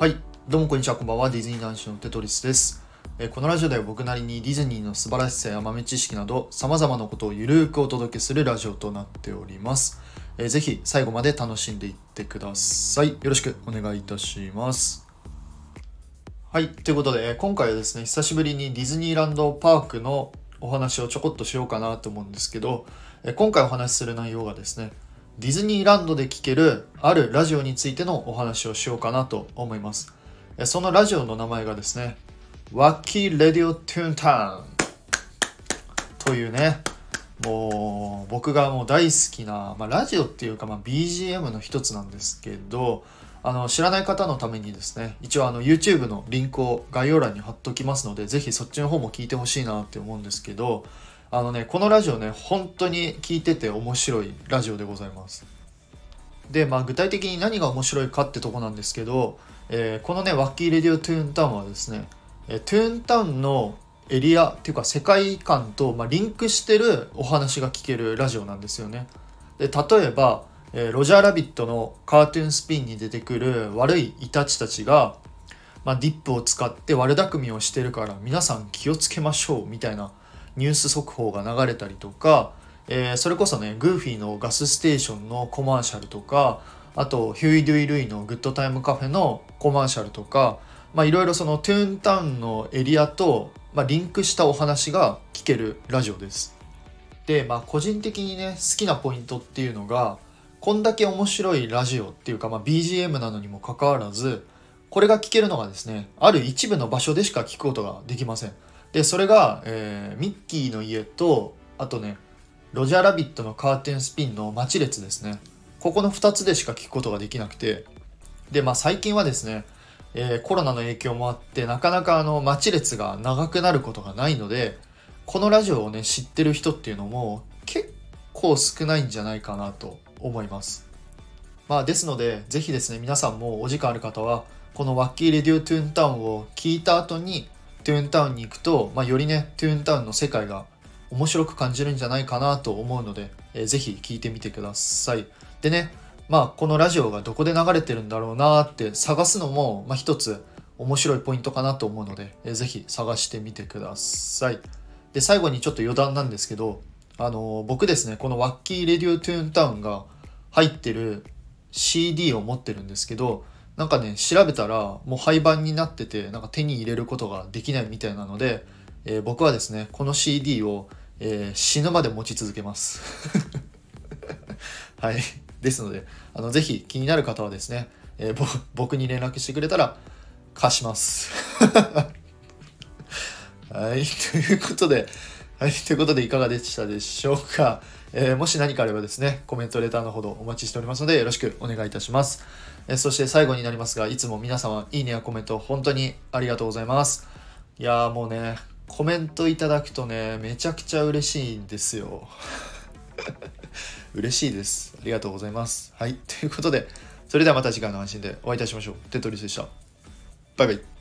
はい、どうもこんにちは、こんばんは。ディズニー男子のテトリスです。えこのラジオでは僕なりにディズニーの素晴らしさや豆知識など様々なことをゆるーくお届けするラジオとなっております。えーぜひ最後まで楽しんでいってください。よろしくお願いいたします。はい、ということで、今回はですね、久しぶりにディズニーランドパークのお話をちょこっとしようかなと思うんですけど、今回お話しする内容がですね、ディズニーランドで聴けるあるラジオについてのお話をしようかなと思います。そのラジオの名前がですね、ワッキー・レディオ・トゥーンタウンというね、もう僕がもう大好きな、まあ、ラジオっていうか、まあ、BGM の一つなんですけどあの知らない方のためにですね一応あの YouTube のリンクを概要欄に貼っときますのでぜひそっちの方も聞いてほしいなって思うんですけどあのねこのラジオね本当に聞いてて面白いラジオでございますでまあ具体的に何が面白いかってとこなんですけど、えーこのねワッキー・レディオ・トゥーンタウンはですねえートゥーンタウンのエリアっていうか世界観と、まあ、リンクしてるお話が聞けるラジオなんですよね。で例えば、えーロジャーラビットのカートゥーンスピンに出てくる悪いイタチたちが、まあ、ディップを使って悪巧みをしてるから皆さん気をつけましょうみたいなニュース速報が流れたりとか、えーそれこそねグーフィーのガスステーションのコマーシャルとかあとヒューイ・デューイ・ルーイのグッドタイムカフェのコマーシャルとかいろいろそのトゥーンタウンのエリアと、まあ、リンクしたお話が聞けるラジオです。でまあ個人的にね好きなポイントっていうのがこんだけ面白いラジオっていうか、まあ、BGM なのにもかかわらずこれが聞けるのがですねある一部の場所でしか聞くことができません。でそれが、えーミッキーの家とあとねロジャーラビットのカーテンスピンの待ち列ですね。ここの2つでしか聞くことができなくて。でまあ最近はですね、えーコロナの影響もあってなかなかあの待ち列が長くなることがないのでこのラジオをね知ってる人っていうのも結構少ないんじゃないかなと思います。まあですのでぜひですね皆さんもお時間ある方はこのワッキーレディオトゥーンタウンを聞いた後にトゥーンタウンに行くと、まあ、よりねトゥーンタウンの世界が面白く感じるんじゃないかなと思うので、えーぜひ聞いてみてください。でねまあこのラジオがどこで流れてるんだろうなって探すのも、まあ、一つ面白いポイントかなと思うので、えーぜひ探してみてください。で最後にちょっと余談なんですけどあのー僕ですねこのワッキーレディオトゥーンタウンが入ってる CD を持ってるんですけどなんかね調べたらもう廃盤になっててなんか手に入れることができないみたいなので、えー僕はですねこの CD を、えー死ぬまで持ち続けます。はい。ですのであのぜひ気になる方はですね、えー僕に連絡してくれたら貸します。はい。ということではい、ということでいかがでしたでしょうか、えーもし何かあればですね、コメント、レターのほどお待ちしておりますので、よろしくお願いいたします。えーそして最後になりますが、いつも皆様、いいねやコメント、本当にありがとうございます。いやーもうね、コメントいただくとね、めちゃくちゃ嬉しいんですよ。嬉しいです。ありがとうございます。はい、ということで、それではまた次回の配信でお会いいたしましょう。テトリスでした。バイバイ。